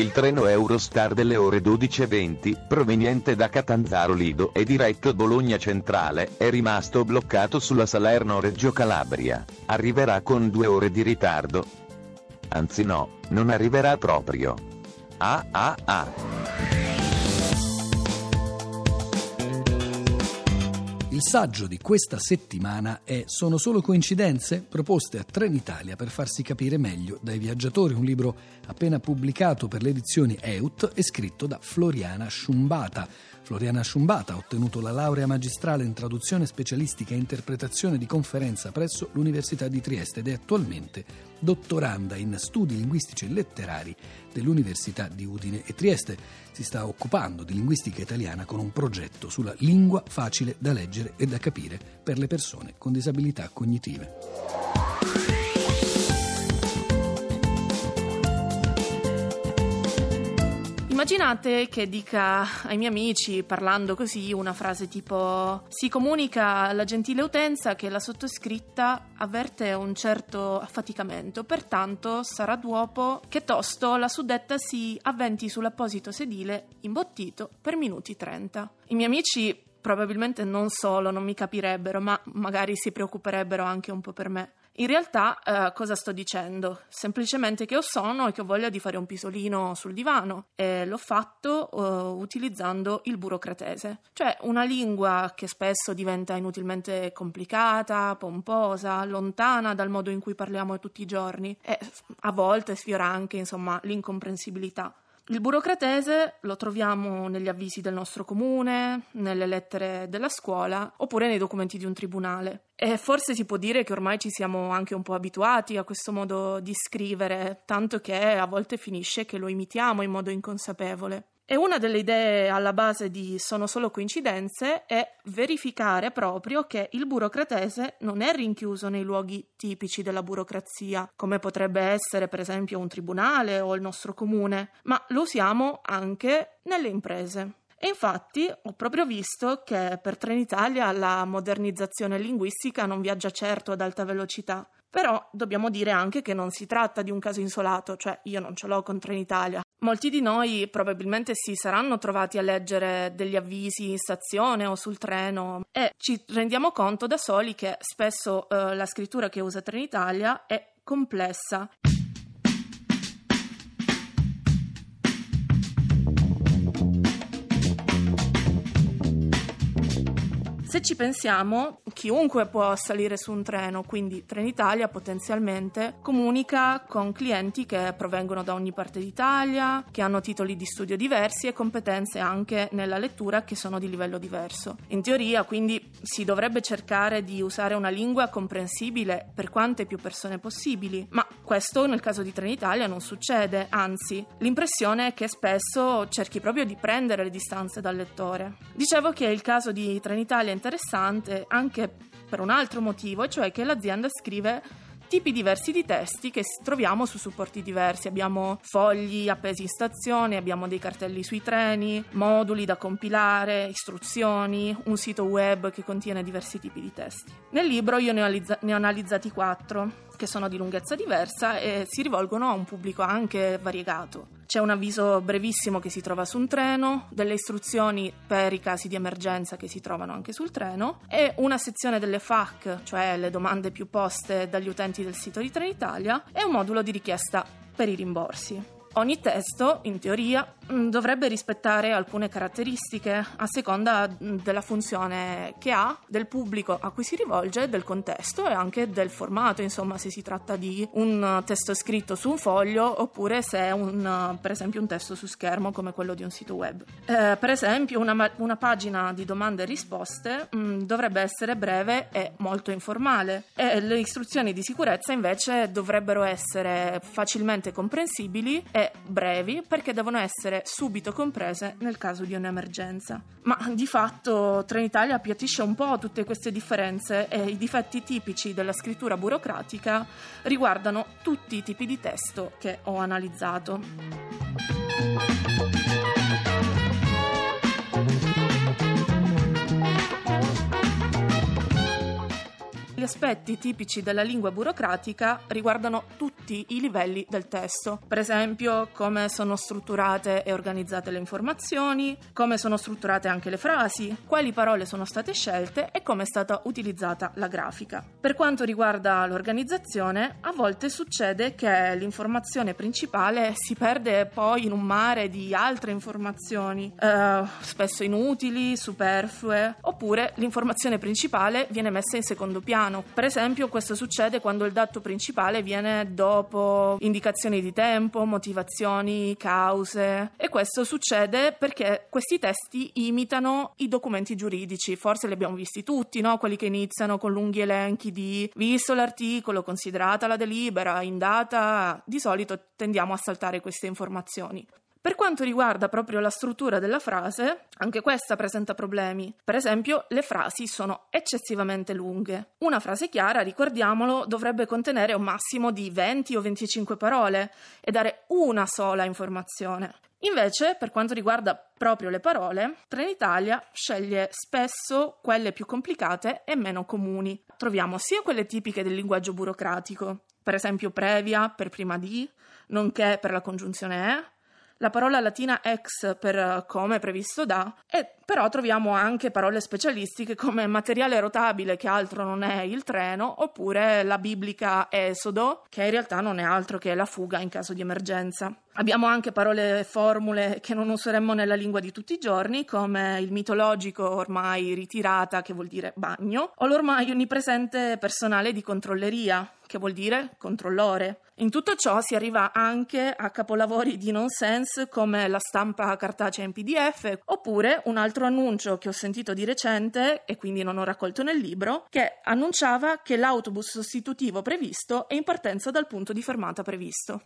Il treno Eurostar delle ore 12.20, proveniente da Catanzaro Lido e diretto Bologna Centrale, è rimasto bloccato sulla Salerno-Reggio Calabria. Arriverà con due ore di ritardo. Anzi no, non arriverà proprio. Ah ah ah. Il saggio di questa settimana è Sono solo coincidenze? proposte a Trenitalia per farsi capire meglio dai viaggiatori, un libro appena pubblicato per le edizioni EUT e scritto da Floriana Sciumbata. Floriana Sciumbata ha ottenuto la laurea magistrale in traduzione specialistica e interpretazione di conferenza presso l'Università di Trieste ed è attualmente dottoranda in studi linguistici e letterari dell'Università di Udine e Trieste. Si sta occupando di linguistica italiana con un progetto sulla lingua facile da leggere e da capire per le persone con disabilità cognitive. Immaginate che dica ai miei amici, parlando così, una frase tipo: Si comunica alla gentile utenza che la sottoscritta avverte un certo affaticamento, pertanto sarà d'uopo che tosto la suddetta si avventi sull'apposito sedile imbottito per minuti 30. I miei amici probabilmente non solo non mi capirebbero, ma magari si preoccuperebbero anche un po' per me. In realtà eh, cosa sto dicendo? Semplicemente che ho sonno e che ho voglia di fare un pisolino sul divano e l'ho fatto uh, utilizzando il burocratese, cioè una lingua che spesso diventa inutilmente complicata, pomposa, lontana dal modo in cui parliamo tutti i giorni e a volte sfiora anche insomma l'incomprensibilità. Il burocratese lo troviamo negli avvisi del nostro comune, nelle lettere della scuola oppure nei documenti di un tribunale. E forse si può dire che ormai ci siamo anche un po' abituati a questo modo di scrivere, tanto che a volte finisce che lo imitiamo in modo inconsapevole. E una delle idee alla base di Sono solo coincidenze è verificare proprio che il burocratese non è rinchiuso nei luoghi tipici della burocrazia, come potrebbe essere per esempio un tribunale o il nostro comune, ma lo usiamo anche nelle imprese. E infatti ho proprio visto che per Trenitalia la modernizzazione linguistica non viaggia certo ad alta velocità. Però dobbiamo dire anche che non si tratta di un caso isolato, cioè io non ce l'ho con Trenitalia, Molti di noi probabilmente si saranno trovati a leggere degli avvisi in stazione o sul treno e ci rendiamo conto da soli che spesso eh, la scrittura che usa Trenitalia è complessa. Se ci pensiamo, chiunque può salire su un treno, quindi Trenitalia potenzialmente comunica con clienti che provengono da ogni parte d'Italia, che hanno titoli di studio diversi e competenze anche nella lettura che sono di livello diverso. In teoria, quindi, si dovrebbe cercare di usare una lingua comprensibile per quante più persone possibili, ma questo nel caso di Trenitalia non succede, anzi, l'impressione è che spesso cerchi proprio di prendere le distanze dal lettore. Dicevo che il caso di Trenitalia interessante anche per un altro motivo, cioè che l'azienda scrive tipi diversi di testi che troviamo su supporti diversi. Abbiamo fogli appesi in stazione, abbiamo dei cartelli sui treni, moduli da compilare, istruzioni, un sito web che contiene diversi tipi di testi. Nel libro io ne ho, analizza- ne ho analizzati quattro che sono di lunghezza diversa e si rivolgono a un pubblico anche variegato. C'è un avviso brevissimo che si trova su un treno, delle istruzioni per i casi di emergenza che si trovano anche sul treno e una sezione delle FAQ, cioè le domande più poste dagli utenti del sito di Trenitalia e un modulo di richiesta per i rimborsi. Ogni testo, in teoria, mm, dovrebbe rispettare alcune caratteristiche a seconda mm, della funzione che ha, del pubblico a cui si rivolge, del contesto e anche del formato, insomma, se si tratta di un testo scritto su un foglio oppure se è un, per esempio un testo su schermo come quello di un sito web. Eh, per esempio, una, una, pagina di domande e risposte mh, mm, dovrebbe essere breve e molto informale e le istruzioni di sicurezza invece dovrebbero essere facilmente comprensibili e brevi perché devono essere subito comprese nel caso di un'emergenza. Ma di fatto Trenitalia appiattisce un po' tutte queste differenze e i difetti tipici della scrittura burocratica riguardano tutti i tipi di testo che ho analizzato. Gli aspetti tipici della lingua burocratica riguardano tutti i livelli del testo, per esempio come sono strutturate e organizzate le informazioni, come sono strutturate anche le frasi, quali parole sono state scelte e come è stata utilizzata la grafica. Per quanto riguarda l'organizzazione, a volte succede che l'informazione principale si perde poi in un mare di altre informazioni, eh, spesso inutili, superflue, oppure l'informazione principale viene messa in secondo piano. Per esempio, questo succede quando il dato principale viene dopo indicazioni di tempo, motivazioni, cause e questo succede perché questi testi imitano i documenti giuridici, forse li abbiamo visti tutti, no? quelli che iniziano con lunghi elenchi di visto l'articolo, considerata la delibera, in data, di solito tendiamo a saltare queste informazioni. Per quanto riguarda proprio la struttura della frase, anche questa presenta problemi. Per esempio, le frasi sono eccessivamente lunghe. Una frase chiara, ricordiamolo, dovrebbe contenere un massimo di 20 o 25 parole e dare una sola informazione. Invece, per quanto riguarda proprio le parole, Trenitalia sceglie spesso quelle più complicate e meno comuni. Troviamo sia quelle tipiche del linguaggio burocratico, per esempio previa per prima di, nonché per la congiunzione è, la parola latina ex per come previsto da, e però troviamo anche parole specialistiche come materiale rotabile, che altro non è il treno, oppure la biblica esodo, che in realtà non è altro che la fuga in caso di emergenza. Abbiamo anche parole e formule che non useremmo nella lingua di tutti i giorni, come il mitologico ormai ritirata, che vuol dire bagno, o l'ormai onnipresente personale di controlleria, che vuol dire controllore. In tutto ciò si arriva anche a capolavori di nonsense come la stampa cartacea in PDF, oppure un altro annuncio che ho sentito di recente, e quindi non ho raccolto nel libro, che annunciava che l'autobus sostitutivo previsto è in partenza dal punto di fermata previsto.